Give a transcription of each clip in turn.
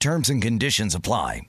Terms and conditions apply.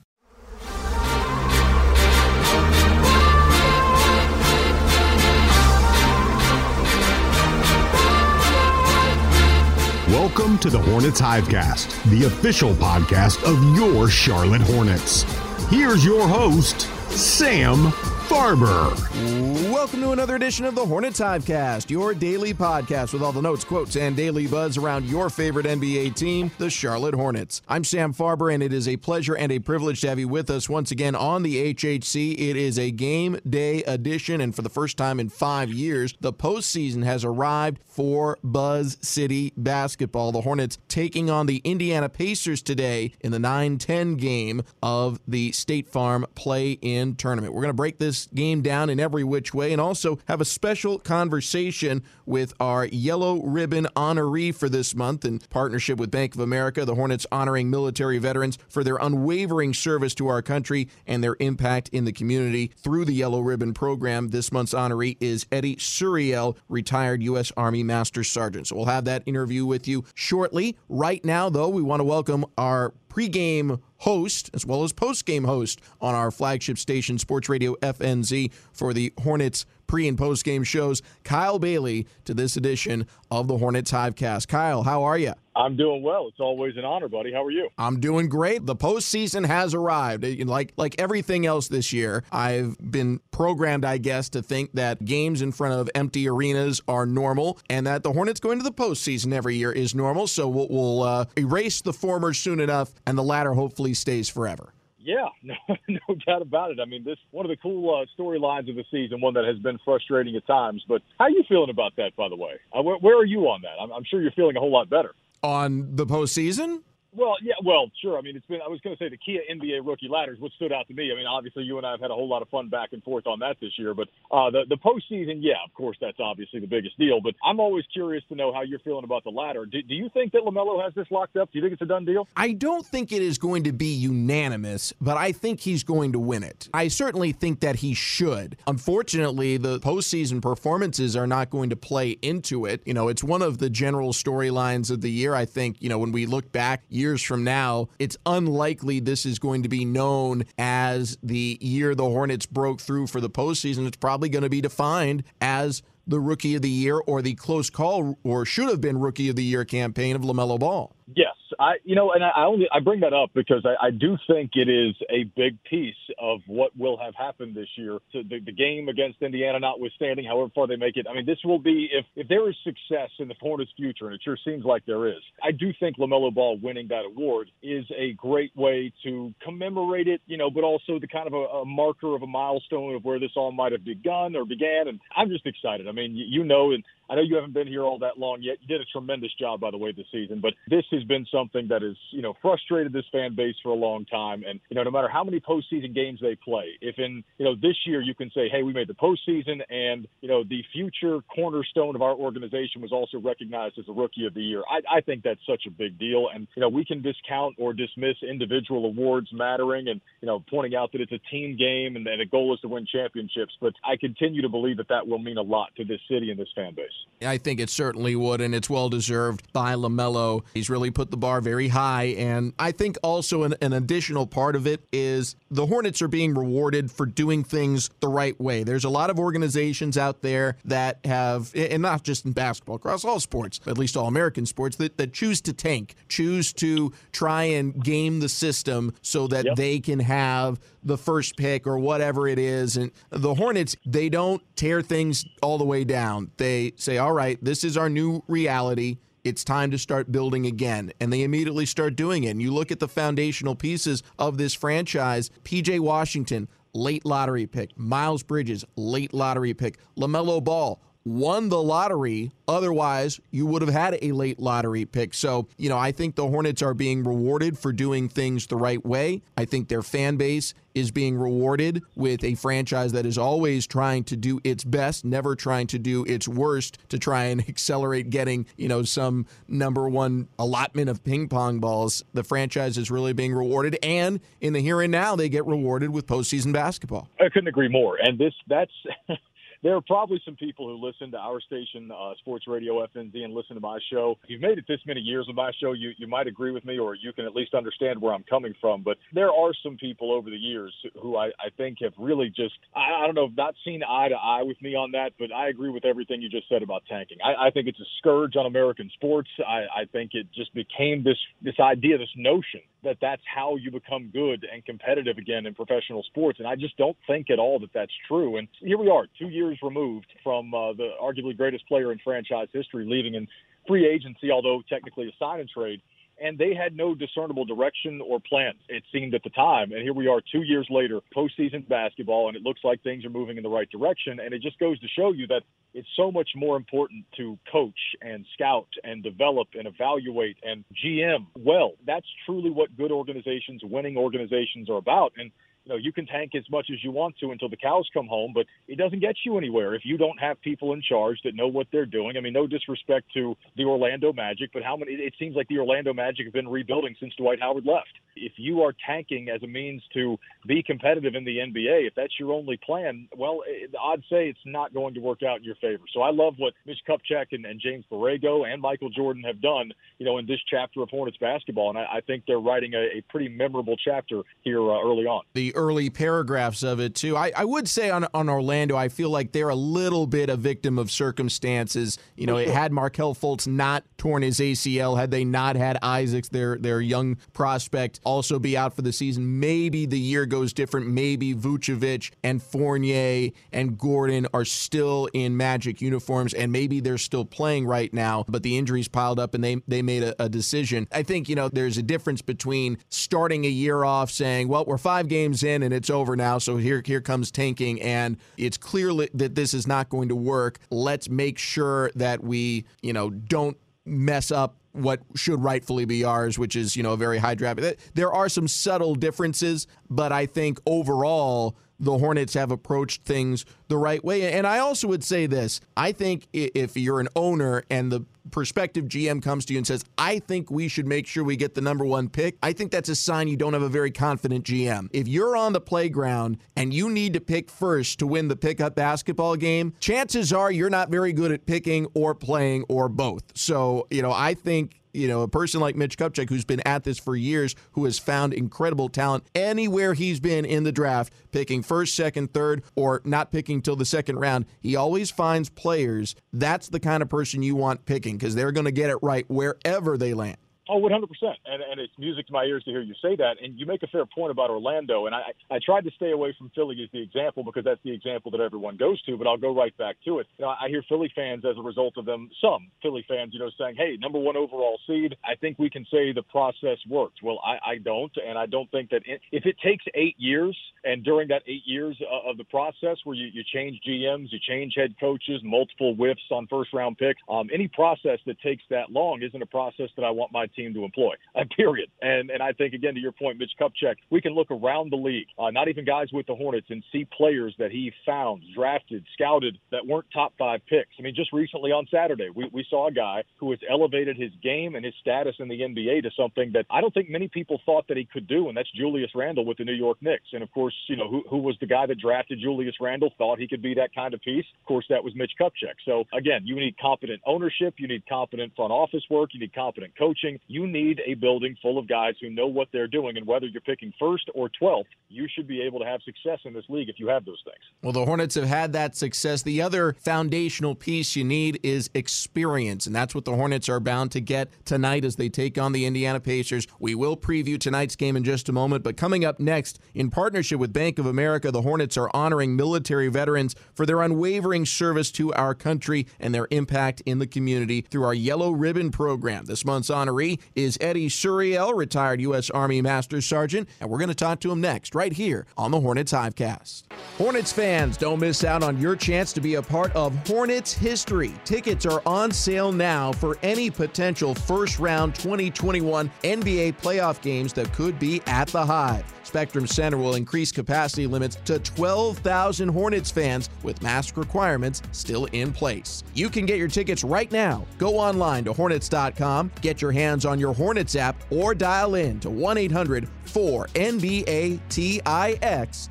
Welcome to the Hornets Hivecast, the official podcast of your Charlotte Hornets. Here's your host, Sam Farber. Welcome to another edition of the Hornets Hivecast, your daily podcast with all the notes, quotes, and daily buzz around your favorite NBA team, the Charlotte Hornets. I'm Sam Farber, and it is a pleasure and a privilege to have you with us once again on the HHC. It is a game day edition, and for the first time in five years, the postseason has arrived for Buzz City basketball. The Hornets taking on the Indiana Pacers today in the 9 10 game of the State Farm play in tournament. We're going to break this game down in every which way and also have a special conversation with our yellow ribbon honoree for this month in partnership with Bank of America. The Hornets honoring military veterans for their unwavering service to our country and their impact in the community through the yellow ribbon program. This month's honoree is Eddie Suriel, retired U.S. Army Master Sergeant. So we'll have that interview with you shortly. Right now, though, we want to welcome our pregame host as well as postgame host on our flagship station, Sports Radio FNZ, for the Hornets pre and post game shows, Kyle Bailey, to this edition of the Hornets Hivecast. Kyle, how are you? I'm doing well. It's always an honor, buddy. How are you? I'm doing great. The postseason has arrived. Like like everything else this year, I've been programmed, I guess, to think that games in front of empty arenas are normal, and that the Hornets going to the postseason every year is normal. So we'll, we'll uh, erase the former soon enough, and the latter hopefully stays forever. Yeah, no, no doubt about it. I mean, this one of the cool uh, storylines of the season, one that has been frustrating at times. But how are you feeling about that, by the way? Uh, where, where, are you on that? I'm, I'm sure you're feeling a whole lot better on the postseason. Well, yeah, well, sure. I mean, it's been. I was going to say the Kia NBA rookie ladders. What stood out to me. I mean, obviously, you and I have had a whole lot of fun back and forth on that this year. But uh, the the postseason, yeah, of course, that's obviously the biggest deal. But I'm always curious to know how you're feeling about the ladder. Do, do you think that LaMelo has this locked up? Do you think it's a done deal? I don't think it is going to be unanimous, but I think he's going to win it. I certainly think that he should. Unfortunately, the postseason performances are not going to play into it. You know, it's one of the general storylines of the year. I think you know when we look back years from now it's unlikely this is going to be known as the year the Hornets broke through for the postseason. It's probably going to be defined as the rookie of the year or the close call or should have been rookie of the year campaign of LaMelo Ball. Yes, I you know, and I only I bring that up because I, I do think it is a big piece of what will have happened this year. The, the game against Indiana, notwithstanding, however far they make it. I mean, this will be if if there is success in the Hornets' future, and it sure seems like there is. I do think LaMelo Ball winning that award is a great way to commemorate it, you know, but also the kind of a, a marker of a milestone of where this all might have begun or began. And I'm just excited. I mean, you, you know, and I know you haven't been here all that long yet. You did a tremendous job, by the way, this season, but this has been something that has, you know, frustrated this fan base for a long time. And, you know, no matter how many postseason games they play, if in, you know, this year you can say, hey, we made the postseason and, you know, the future cornerstone of our organization was also recognized as a rookie of the year. I, I think that's such a big deal. And, you know, we can discount or dismiss individual awards mattering and, you know, pointing out that it's a team game and, and a goal is to win championships. But I continue to believe that that will mean a lot to this city and this fan base. I think it certainly would, and it's well deserved by LaMelo. He's really put the bar very high. And I think also an, an additional part of it is the Hornets are being rewarded for doing things the right way. There's a lot of organizations out there that have, and not just in basketball, across all sports, at least all American sports, that, that choose to tank, choose to try and game the system so that yep. they can have the first pick or whatever it is. And the Hornets, they don't tear things all the way down. They say, all right, this is our new reality. It's time to start building again. And they immediately start doing it. And you look at the foundational pieces of this franchise PJ Washington, late lottery pick. Miles Bridges, late lottery pick. LaMelo Ball, won the lottery. Otherwise, you would have had a late lottery pick. So, you know, I think the Hornets are being rewarded for doing things the right way. I think their fan base is being rewarded with a franchise that is always trying to do its best, never trying to do its worst to try and accelerate getting, you know, some number one allotment of ping pong balls. The franchise is really being rewarded. And in the here and now, they get rewarded with postseason basketball. I couldn't agree more. And this, that's. there are probably some people who listen to our station, uh, Sports Radio FNZ, and listen to my show. If you've made it this many years of my show, you, you might agree with me or you can at least understand where I'm coming from. But there are some people over the years who I, I think have really just, I, I don't know, not seen eye to eye with me on that, but I agree with everything you just said about tanking. I, I think it's a scourge on American sports. I, I think it just became this, this idea, this notion that that's how you become good and competitive again in professional sports. And I just don't think at all that that's true. And here we are, two years removed from uh, the arguably greatest player in franchise history leaving in free agency, although technically a sign and trade and they had no discernible direction or plan, it seemed at the time. And here we are two years later, postseason basketball, and it looks like things are moving in the right direction. And it just goes to show you that it's so much more important to coach and scout and develop and evaluate and GM well. That's truly what good organizations, winning organizations are about. And you know, you can tank as much as you want to until the cows come home, but it doesn't get you anywhere if you don't have people in charge that know what they're doing. I mean, no disrespect to the Orlando Magic, but how many? It seems like the Orlando Magic have been rebuilding since Dwight Howard left. If you are tanking as a means to be competitive in the NBA, if that's your only plan, well, I'd say it's not going to work out in your favor. So I love what Mitch Kupchak and, and James Borrego and Michael Jordan have done, you know, in this chapter of Hornets basketball, and I, I think they're writing a, a pretty memorable chapter here uh, early on. The early paragraphs of it too. I, I would say on on Orlando, I feel like they're a little bit a victim of circumstances. You know, it had Markelle Fultz not torn his ACL, had they not had Isaacs, their their young prospect, also be out for the season, maybe the year goes different. Maybe Vucevic and Fournier and Gordon are still in Magic uniforms, and maybe they're still playing right now, but the injuries piled up and they they made a, a decision. I think you know there's a difference between starting a year off saying, well, we're five games in and it's over now. So here here comes tanking, and it's clear that this is not going to work. Let's make sure that we you know don't mess up what should rightfully be ours, which is you know a very high draft. There are some subtle differences, but I think overall the Hornets have approached things the right way. And I also would say this I think if you're an owner and the prospective GM comes to you and says, I think we should make sure we get the number one pick, I think that's a sign you don't have a very confident GM. If you're on the playground and you need to pick first to win the pickup basketball game, chances are you're not very good at picking or playing or both. So, you know, I think you know, a person like Mitch Kupchak, who's been at this for years, who has found incredible talent anywhere he's been in the draft, picking first, second, third, or not picking till the second round, he always finds players. That's the kind of person you want picking because they're going to get it right wherever they land. Oh, 100%. And, and it's music to my ears to hear you say that. And you make a fair point about Orlando. And I, I tried to stay away from Philly as the example because that's the example that everyone goes to, but I'll go right back to it. You know, I hear Philly fans as a result of them, some Philly fans, you know, saying, hey, number one overall seed, I think we can say the process worked. Well, I, I don't. And I don't think that it, if it takes eight years and during that eight years of the process where you, you change GMs, you change head coaches, multiple whiffs on first round picks, um, any process that takes that long isn't a process that I want my team team to employ. Uh, period. And and I think again to your point, Mitch Kupchak, we can look around the league, uh, not even guys with the Hornets, and see players that he found, drafted, scouted that weren't top five picks. I mean, just recently on Saturday, we, we saw a guy who has elevated his game and his status in the NBA to something that I don't think many people thought that he could do, and that's Julius Randle with the New York Knicks. And of course, you know who who was the guy that drafted Julius Randle? Thought he could be that kind of piece. Of course, that was Mitch Kupchak. So again, you need competent ownership, you need competent front office work, you need competent coaching, you need a building full of guys who know what they're doing. And whether you're picking first or 12th, you should be able to have success in this league if you have those things. Well, the Hornets have had that success. The other foundational piece you need is experience, and that's what the Hornets are bound to get tonight as they take on the Indiana Pacers. We will preview tonight's game in just a moment, but coming up next, in partnership with Bank of America, the Hornets are honoring military veterans for their unwavering service to our country and their impact in the community through our Yellow Ribbon program. This month's honoree is Eddie Suriel, retired U.S. Army Master Sergeant, and we're going to talk to him next, right here on the Hornets Hivecast. Hornets fans, don't miss out on your chance to be a part of Hornets history. Tickets are on sale now for any potential first round 2021 NBA playoff games that could be at the Hive. Spectrum Center will increase capacity limits to 12,000 Hornets fans with mask requirements still in place. You can get your tickets right now. Go online to Hornets.com, get your hands on your Hornets app, or dial in to 1 800 4 NBA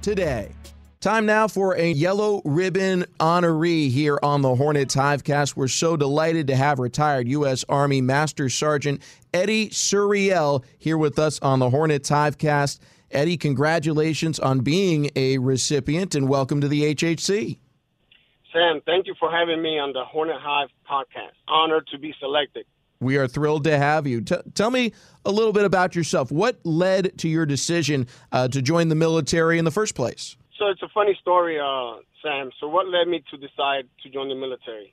today. Time now for a yellow ribbon honoree here on the Hornets Hivecast. We're so delighted to have retired U.S. Army Master Sergeant Eddie Suriel here with us on the Hornets Hivecast. Eddie, congratulations on being a recipient and welcome to the HHC. Sam, thank you for having me on the Hornet Hive podcast. Honored to be selected. We are thrilled to have you. T- tell me a little bit about yourself. What led to your decision uh, to join the military in the first place? So it's a funny story, uh, Sam. So what led me to decide to join the military?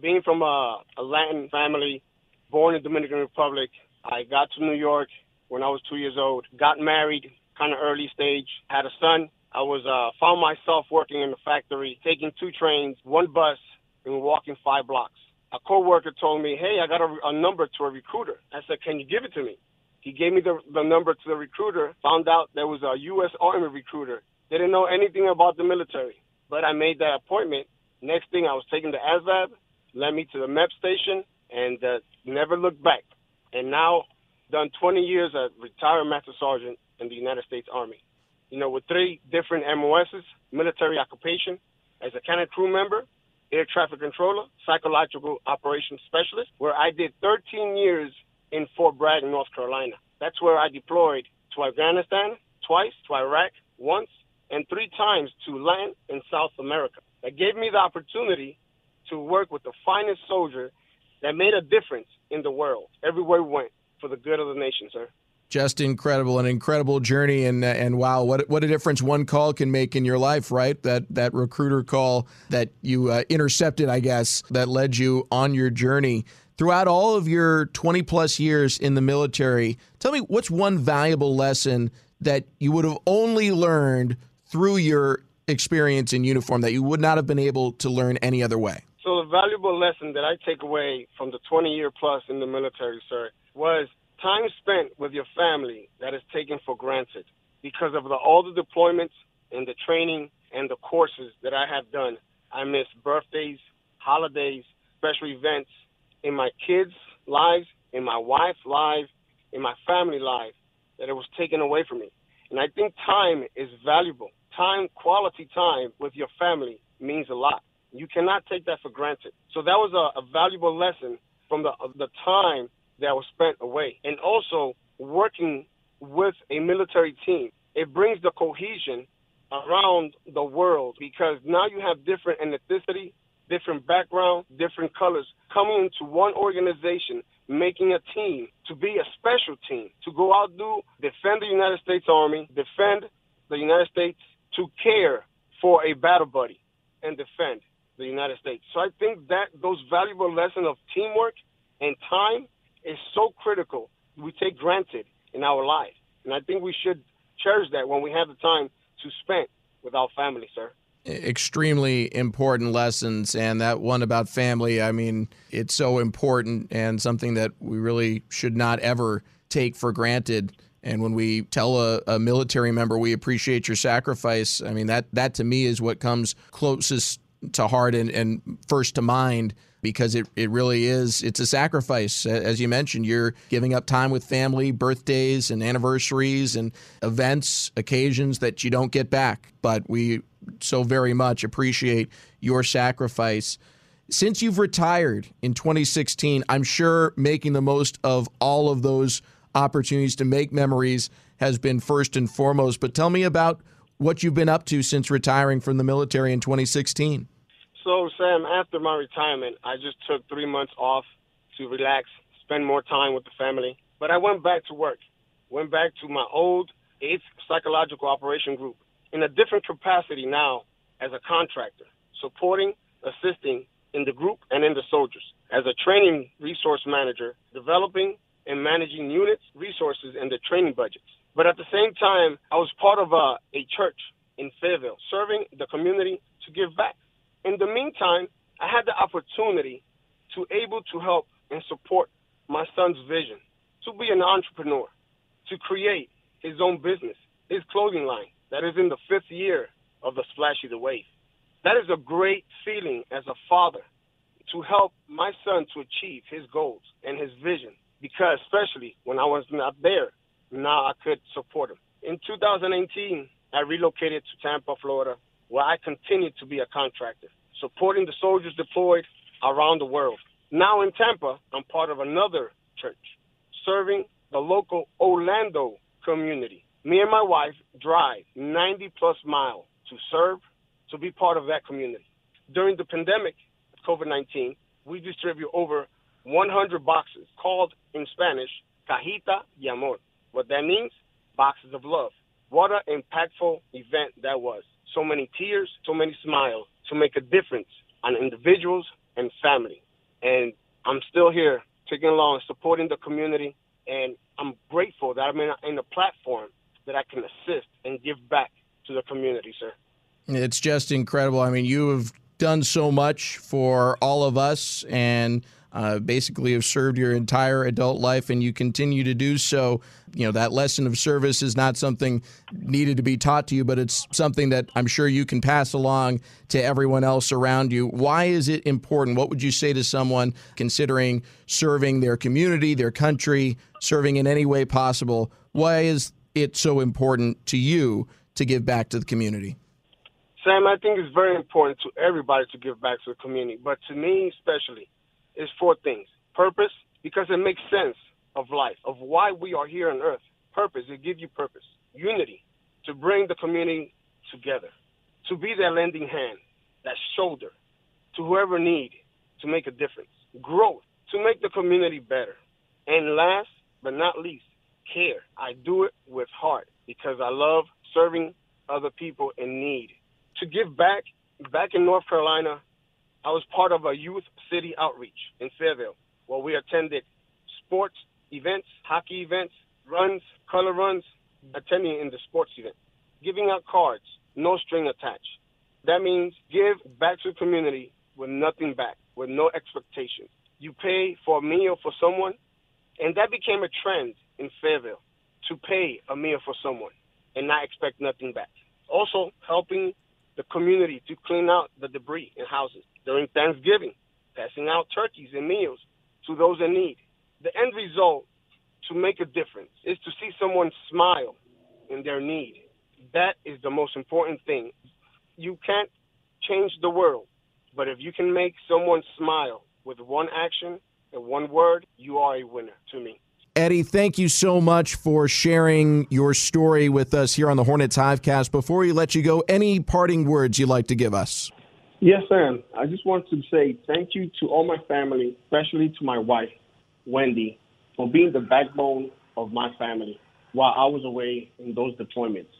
Being from a, a Latin family, born in Dominican Republic, I got to New York when I was two years old. Got married, kind of early stage. Had a son. I was uh, found myself working in the factory, taking two trains, one bus, and walking five blocks. A coworker told me, "Hey, I got a, a number to a recruiter." I said, "Can you give it to me?" He gave me the, the number to the recruiter. Found out there was a U.S. Army recruiter didn't know anything about the military, but I made that appointment. Next thing, I was taken to ASVAB, led me to the MEP station, and uh, never looked back. And now, done 20 years as retired master sergeant in the United States Army. You know, with three different MOSs, military occupation, as a cannon crew member, air traffic controller, psychological operations specialist, where I did 13 years in Fort Bragg, North Carolina. That's where I deployed to Afghanistan twice, to Iraq once, and three times to land in South America. That gave me the opportunity to work with the finest soldier that made a difference in the world everywhere we went for the good of the nation, sir. Just incredible, an incredible journey, and and wow, what what a difference one call can make in your life, right? That that recruiter call that you uh, intercepted, I guess, that led you on your journey throughout all of your 20 plus years in the military. Tell me, what's one valuable lesson that you would have only learned through your experience in uniform that you would not have been able to learn any other way? So, the valuable lesson that I take away from the 20 year plus in the military, sir, was time spent with your family that is taken for granted because of the, all the deployments and the training and the courses that I have done. I miss birthdays, holidays, special events in my kids' lives, in my wife's life, in my family life that it was taken away from me. And I think time is valuable time, quality time with your family means a lot. You cannot take that for granted. So that was a, a valuable lesson from the the time that was spent away, and also working with a military team. It brings the cohesion around the world because now you have different ethnicity, different background, different colors coming into one organization, making a team to be a special team to go out do defend the United States Army, defend the United States to care for a battle buddy and defend the United States. So I think that those valuable lessons of teamwork and time is so critical. We take granted in our life. And I think we should cherish that when we have the time to spend with our family, sir. extremely important lessons and that one about family i mean it's so important and something that we really should not ever take for granted and when we tell a, a, military member we appreciate your sacrifice i mean that that to me is what comes closest to heart and, and first to mind because it, it really is it's a sacrifice as you mentioned you're giving up time with family birthdays and anniversaries and events occasions that you don't get back but we so very much appreciate your sacrifice. Since you've retired in 2016, I'm sure making the most of all of those opportunities to make memories has been first and foremost. But tell me about what you've been up to since retiring from the military in 2016. So, Sam, after my retirement, I just took three months off to relax, spend more time with the family. But I went back to work, went back to my old 8th Psychological Operation Group in a different capacity now as a contractor, supporting, assisting in the group and in the soldiers. As a training resource manager, developing and managing units, resources, and the training budgets. But at the same time, I was part of a, a church in Fayetteville, serving the community to give back. In the meantime, I had the opportunity to able to help and support my son's vision, to be an entrepreneur, to create his own business, his clothing line, that is in the fifth year of the Splashy the Wave. That is a great feeling as a father to help my son to achieve his goals and his vision because especially when I was not there, now I could support him. In 2018, I relocated to Tampa, Florida, where I continued to be a contractor, supporting the soldiers deployed around the world. Now in Tampa, I'm part of another church, serving the local Orlando community me and my wife drive 90 plus miles to serve, to be part of that community. During the pandemic, COVID 19, we distribute over 100 boxes called in Spanish, Cajita y Amor. What that means, boxes of love. What an impactful event that was. So many tears, so many smiles to make a difference on individuals and family. And I'm still here taking along, supporting the community, and I'm grateful that I'm in a, in a platform that I can assist and give back to the community, sir. It's just incredible. I mean, you have done so much for all of us and uh, basically have served your entire adult life and you continue to do so. You know, that lesson of service is not something needed to be taught to you, but it's something that I'm sure you can pass along to everyone else around you. Why is it important? What would you say to someone considering serving their community, their country, serving in any way possible? Why is it so important to you to give back to the community? Sam, I think it's very important to everybody to give back to the community, but to me especially, it's four things. Purpose, because it makes sense of life, of why we are here on earth. Purpose, it gives you purpose. Unity, to bring the community together. To be that lending hand, that shoulder, to whoever need to make a difference. Growth, to make the community better. And last but not least, care. I do it with heart because I love serving other people in need. To give back, back in North Carolina, I was part of a youth city outreach in Fayetteville where we attended sports events, hockey events, runs, color runs, attending in the sports event, giving out cards, no string attached. That means give back to the community with nothing back, with no expectation. You pay for a meal for someone, and that became a trend in Fayetteville to pay a meal for someone and not expect nothing back. Also, helping the community to clean out the debris in houses during Thanksgiving, passing out turkeys and meals to those in need. The end result to make a difference is to see someone smile in their need. That is the most important thing. You can't change the world, but if you can make someone smile with one action and one word, you are a winner to me. Eddie, thank you so much for sharing your story with us here on the Hornets Hivecast. Before we let you go, any parting words you'd like to give us? Yes, Sam. I just want to say thank you to all my family, especially to my wife, Wendy, for being the backbone of my family while I was away in those deployments.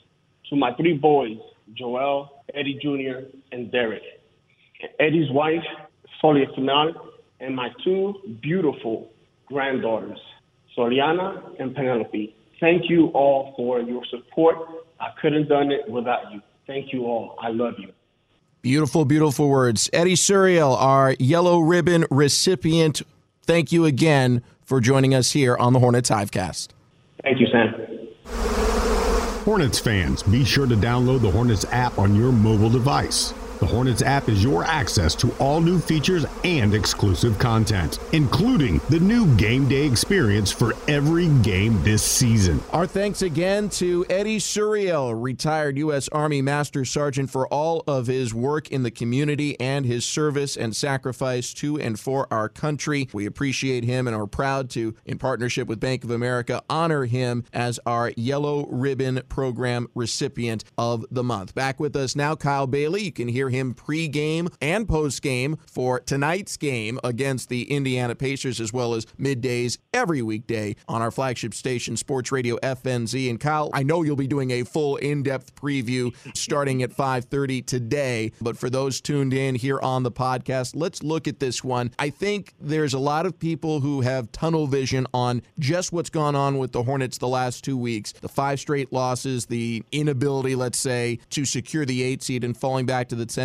To my three boys, Joel, Eddie Jr., and Derek. Eddie's wife, Solia Final, and my two beautiful granddaughters, Soriana, and Penelope. Thank you all for your support. I couldn't have done it without you. Thank you all. I love you. Beautiful, beautiful words. Eddie Suriel, our yellow ribbon recipient, thank you again for joining us here on the Hornets Hivecast. Thank you, Sam. Hornets fans, be sure to download the Hornets app on your mobile device. The Hornets app is your access to all new features and exclusive content, including the new game day experience for every game this season. Our thanks again to Eddie Suriel, retired U.S. Army Master Sergeant, for all of his work in the community and his service and sacrifice to and for our country. We appreciate him and are proud to, in partnership with Bank of America, honor him as our Yellow Ribbon Program recipient of the month. Back with us now, Kyle Bailey. You can hear him pre-game and post-game for tonight's game against the Indiana Pacers, as well as middays every weekday on our flagship station, Sports Radio FNZ. And Kyle, I know you'll be doing a full in-depth preview starting at 5:30 today. But for those tuned in here on the podcast, let's look at this one. I think there's a lot of people who have tunnel vision on just what's gone on with the Hornets the last two weeks, the five straight losses, the inability, let's say, to secure the eight seed and falling back to the 10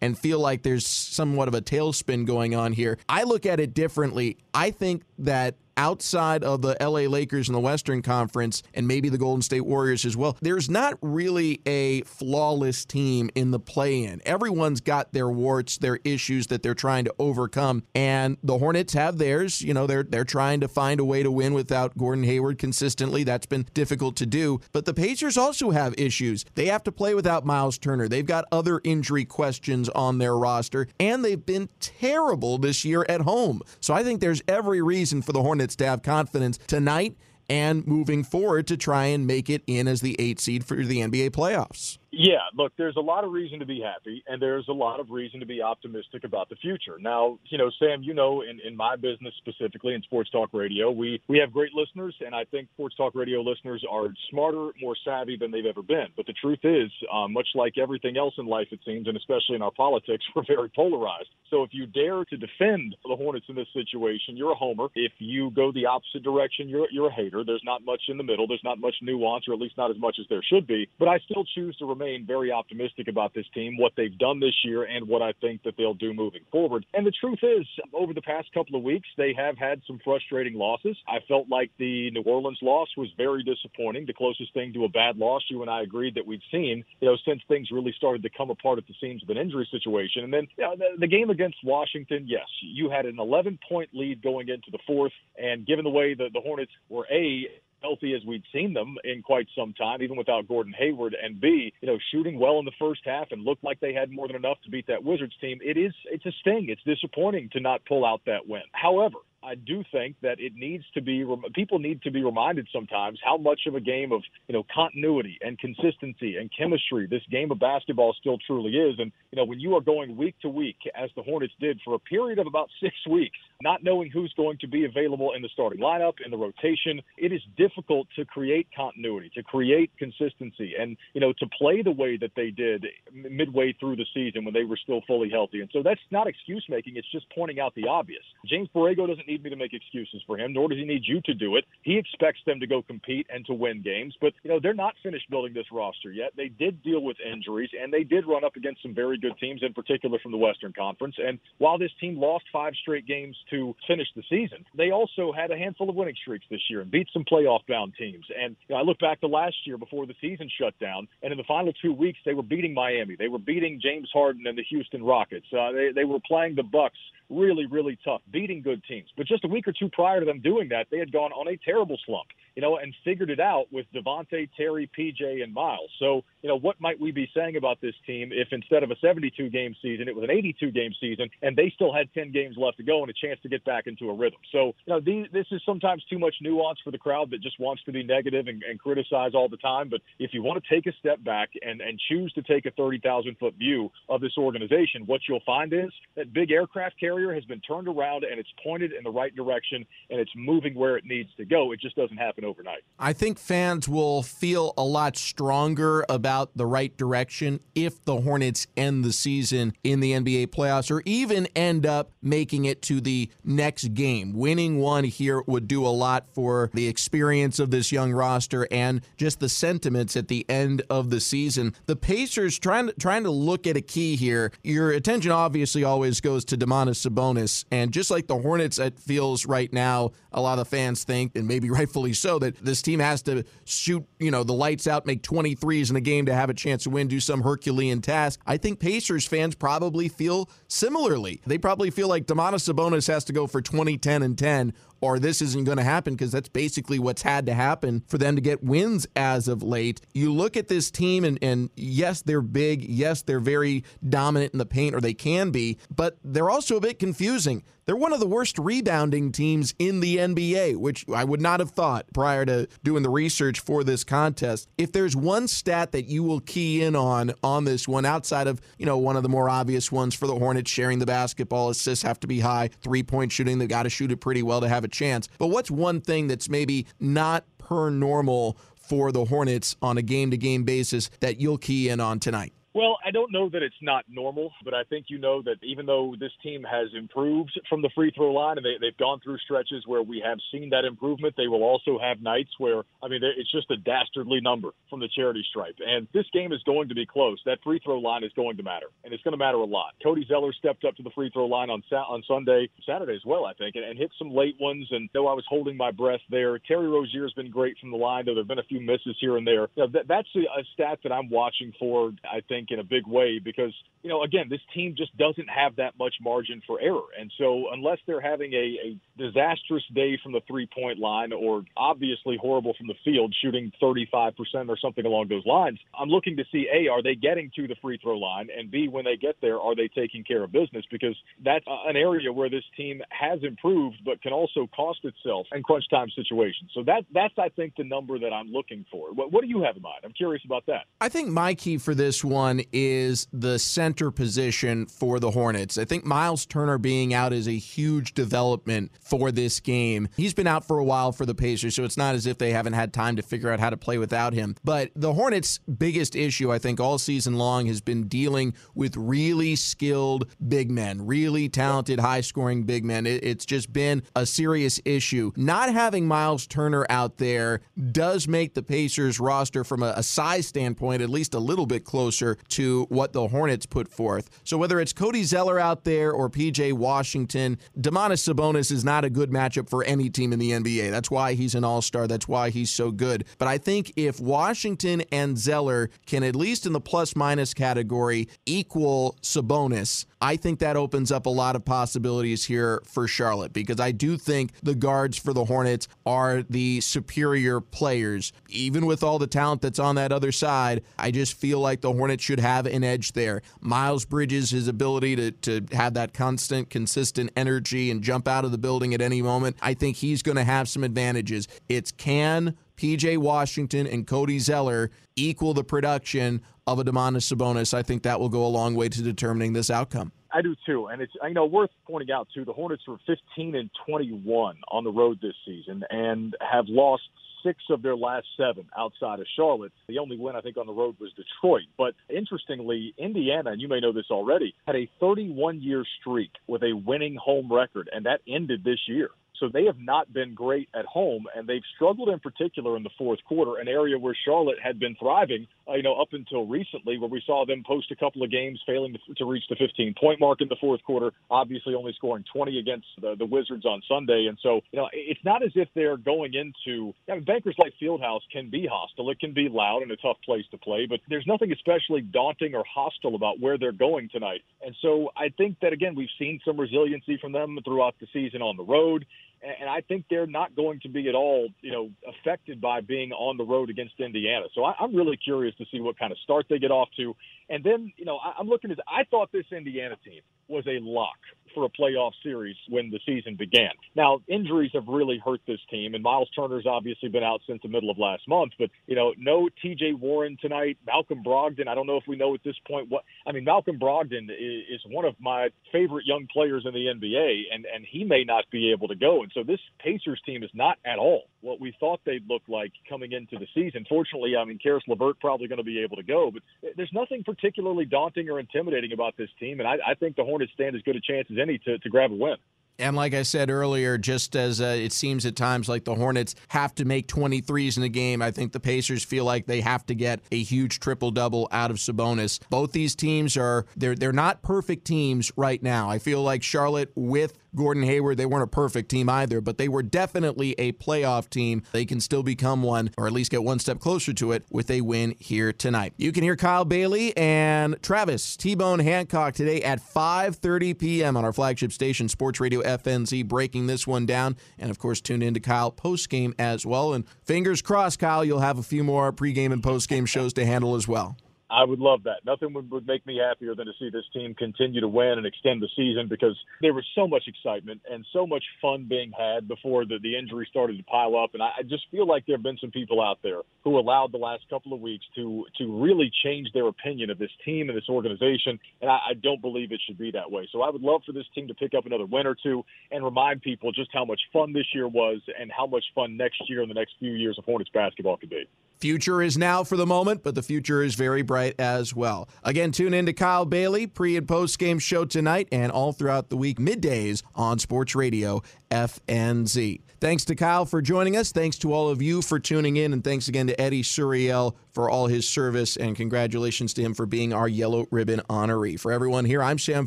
and feel like there's somewhat of a tailspin going on here. I look at it differently. I think that outside of the LA Lakers in the Western Conference and maybe the Golden State Warriors as well, there's not really a flawless team in the play in. Everyone's got their warts, their issues that they're trying to overcome. And the Hornets have theirs. You know, they're they're trying to find a way to win without Gordon Hayward consistently. That's been difficult to do. But the Pacers also have issues. They have to play without Miles Turner. They've got other injury questions on their roster, and they've been terrible this year at home. So I think there's every reason for the Hornets to have confidence tonight and moving forward to try and make it in as the eight seed for the NBA playoffs. Yeah, look, there's a lot of reason to be happy, and there's a lot of reason to be optimistic about the future. Now, you know, Sam, you know, in, in my business specifically in Sports Talk Radio, we, we have great listeners, and I think Sports Talk Radio listeners are smarter, more savvy than they've ever been. But the truth is, um, much like everything else in life, it seems, and especially in our politics, we're very polarized. So if you dare to defend the Hornets in this situation, you're a homer. If you go the opposite direction, you're, you're a hater. There's not much in the middle. There's not much nuance, or at least not as much as there should be. But I still choose to very optimistic about this team, what they've done this year, and what I think that they'll do moving forward. And the truth is, over the past couple of weeks, they have had some frustrating losses. I felt like the New Orleans loss was very disappointing, the closest thing to a bad loss you and I agreed that we'd seen, you know, since things really started to come apart at the seams of an injury situation. And then you know, the, the game against Washington, yes, you had an 11 point lead going into the fourth, and given the way that the Hornets were A, healthy as we'd seen them in quite some time, even without Gordon Hayward, and B, you know, shooting well in the first half and looked like they had more than enough to beat that Wizards team. It is it's a sting. It's disappointing to not pull out that win. However, I do think that it needs to be people need to be reminded sometimes how much of a game of you know continuity and consistency and chemistry this game of basketball still truly is. And you know when you are going week to week as the Hornets did for a period of about six weeks, not knowing who's going to be available in the starting lineup in the rotation, it is difficult to create continuity, to create consistency, and you know to play the way that they did midway through the season when they were still fully healthy. And so that's not excuse making; it's just pointing out the obvious. James Borrego doesn't need me to make excuses for him, nor does he need you to do it. He expects them to go compete and to win games, but you know they're not finished building this roster yet. They did deal with injuries and they did run up against some very good teams, in particular from the Western Conference. And while this team lost five straight games to finish the season, they also had a handful of winning streaks this year and beat some playoff-bound teams. And you know, I look back to last year before the season shut down, and in the final two weeks they were beating Miami, they were beating James Harden and the Houston Rockets. Uh, they they were playing the Bucks really, really tough, beating good teams. But just a week or two prior to them doing that, they had gone on a terrible slump, you know, and figured it out with Devontae, Terry, PJ, and Miles. So, you know, what might we be saying about this team if instead of a 72 game season, it was an 82 game season and they still had 10 games left to go and a chance to get back into a rhythm? So, you know, these, this is sometimes too much nuance for the crowd that just wants to be negative and, and criticize all the time. But if you want to take a step back and, and choose to take a 30,000 foot view of this organization, what you'll find is that big aircraft carrier Carrier has been turned around and it's pointed in the right direction and it's moving where it needs to go. It just doesn't happen overnight. I think fans will feel a lot stronger about the right direction if the Hornets end the season in the NBA playoffs or even end up making it to the next game. Winning one here would do a lot for the experience of this young roster and just the sentiments at the end of the season. The Pacers trying to, trying to look at a key here. Your attention obviously always goes to Domantas Sabonis, and just like the Hornets, it feels right now a lot of the fans think, and maybe rightfully so, that this team has to shoot you know the lights out, make 23s in a game to have a chance to win, do some Herculean task. I think Pacers fans probably feel similarly. They probably feel like Domantas Sabonis has to go for 20, 10, and 10 or this isn't going to happen because that's basically what's had to happen for them to get wins as of late. You look at this team, and, and yes, they're big. Yes, they're very dominant in the paint, or they can be, but they're also a bit confusing. They're one of the worst rebounding teams in the NBA, which I would not have thought prior to doing the research for this contest. If there's one stat that you will key in on on this one, outside of you know one of the more obvious ones for the Hornets, sharing the basketball, assists have to be high, three point shooting, they've got to shoot it pretty well to have a chance. But what's one thing that's maybe not per normal for the Hornets on a game to game basis that you'll key in on tonight? Well, I don't know that it's not normal, but I think you know that even though this team has improved from the free throw line and they, they've gone through stretches where we have seen that improvement, they will also have nights where, I mean, it's just a dastardly number from the charity stripe. And this game is going to be close. That free throw line is going to matter, and it's going to matter a lot. Cody Zeller stepped up to the free throw line on on Sunday, Saturday as well, I think, and, and hit some late ones. And though I was holding my breath there, Terry Rozier has been great from the line, though there have been a few misses here and there. You know, that, that's a, a stat that I'm watching for, I think, in a big way because, you know, again, this team just doesn't have that much margin for error. And so unless they're having a, a disastrous day from the three point line or obviously horrible from the field, shooting 35% or something along those lines, I'm looking to see A, are they getting to the free throw line? And B, when they get there, are they taking care of business? Because that's an area where this team has improved, but can also cost itself in crunch time situations. So that that's, I think, the number that I'm looking for. What, what do you have in mind? I'm curious about that. I think my key for this one is the center position for the Hornets. I think Miles Turner being out is a huge development for this game. He's been out for a while for the Pacers, so it's not as if they haven't had time to figure out how to play without him. But the Hornets' biggest issue, I think, all season long has been dealing with really skilled big men, really talented, high scoring big men. It's just been a serious issue. Not having Miles Turner out there does make the Pacers roster, from a, size standpoint, at least a little bit closer to what the Hornets put forth. So whether it's Cody Zeller out there or PJ Washington, Domantas Sabonis is not a good matchup for any team in the NBA. That's why he's an all star. That's why he's so good. But I think if Washington and Zeller can, at least in the plus minus category, equal Sabonis, I think that opens up a lot of possibilities here for Charlotte because I do think the guards for the Hornets are the superior players. Even with all the talent that's on that other side, I just feel like the Hornets should have an edge there. Miles Bridges, his ability to, to have that constant, consistent energy and jump out of the building at any moment, I think he's going to have some advantages. It's can PJ Washington and Cody Zeller equal the production of a Domantas Sabonis, I think that will go a long way to determining this outcome. I do too, and it's you know worth pointing out too. The Hornets were 15 and 21 on the road this season, and have lost six of their last seven outside of Charlotte. The only win I think on the road was Detroit. But interestingly, Indiana, and you may know this already, had a 31 year streak with a winning home record, and that ended this year. So they have not been great at home, and they've struggled in particular in the fourth quarter, an area where Charlotte had been thriving, uh, you know, up until recently, where we saw them post a couple of games failing to, to reach the 15 point mark in the fourth quarter, obviously only scoring 20 against the, the Wizards on Sunday. And so, you know, it's not as if they're going into, I mean, Bankers Life Fieldhouse can be hostile. It can be loud and a tough place to play, but there's nothing especially daunting or hostile about where they're going tonight. And so I think that, again, we've seen some resiliency from them throughout the season on the road and I think they're not going to be at all, you know, affected by being on the road against Indiana. So I, I'm really curious to see what kind of start they get off to. And then, you know, I, I'm looking at. I thought this Indiana team was a lock for a playoff series when the season began. Now, injuries have really hurt this team, and Miles Turner's obviously been out since the middle of last month. But you know, no T.J. Warren tonight. Malcolm Brogdon. I don't know if we know at this point what. I mean, Malcolm Brogdon is, is one of my favorite young players in the NBA, and and he may not be able to go. And so this Pacers team is not at all what we thought they'd look like coming into the season. Fortunately, I mean, Caris LeVert probably going to be able to go, but there's nothing particularly daunting or intimidating about this team, and I, I think the Hornets stand as good a chance as any to, to grab a win. And like I said earlier, just as uh, it seems at times like the Hornets have to make 23s in a game, I think the Pacers feel like they have to get a huge triple double out of Sabonis. Both these teams are they're they're not perfect teams right now. I feel like Charlotte with Gordon Hayward, they weren't a perfect team either, but they were definitely a playoff team. They can still become one, or at least get one step closer to it with a win here tonight. You can hear Kyle Bailey and Travis T-Bone Hancock today at 5:30 p.m. on our flagship station, Sports Radio FNZ, breaking this one down. And of course, tune in to Kyle post game as well. And fingers crossed, Kyle, you'll have a few more pregame and post game shows to handle as well. I would love that. Nothing would, would make me happier than to see this team continue to win and extend the season because there was so much excitement and so much fun being had before the, the injury started to pile up. And I, I just feel like there have been some people out there who allowed the last couple of weeks to to really change their opinion of this team and this organization. And I, I don't believe it should be that way. So I would love for this team to pick up another win or two and remind people just how much fun this year was and how much fun next year and the next few years of Hornets basketball could be. Future is now for the moment, but the future is very bright as well. Again, tune in to Kyle Bailey, pre and post game show tonight and all throughout the week, middays on Sports Radio FNZ. Thanks to Kyle for joining us. Thanks to all of you for tuning in. And thanks again to Eddie Suriel for all his service. And congratulations to him for being our Yellow Ribbon honoree. For everyone here, I'm Sam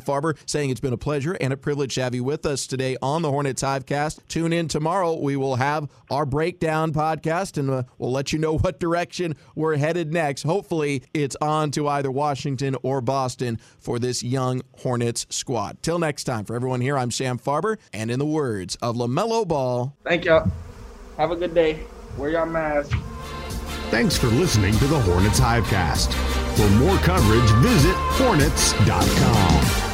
Farber saying it's been a pleasure and a privilege to have you with us today on the Hornets Hivecast. Tune in tomorrow. We will have our breakdown podcast and uh, we'll let you know what direction we're headed next. Hopefully, it's on to either Washington or Boston for this young Hornets squad. Till next time, for everyone here, I'm Sam Farber. And in the words of LaMelo Ball, Thank y'all. Have a good day. Wear your mask. Thanks for listening to the Hornets Hivecast. For more coverage, visit hornets.com.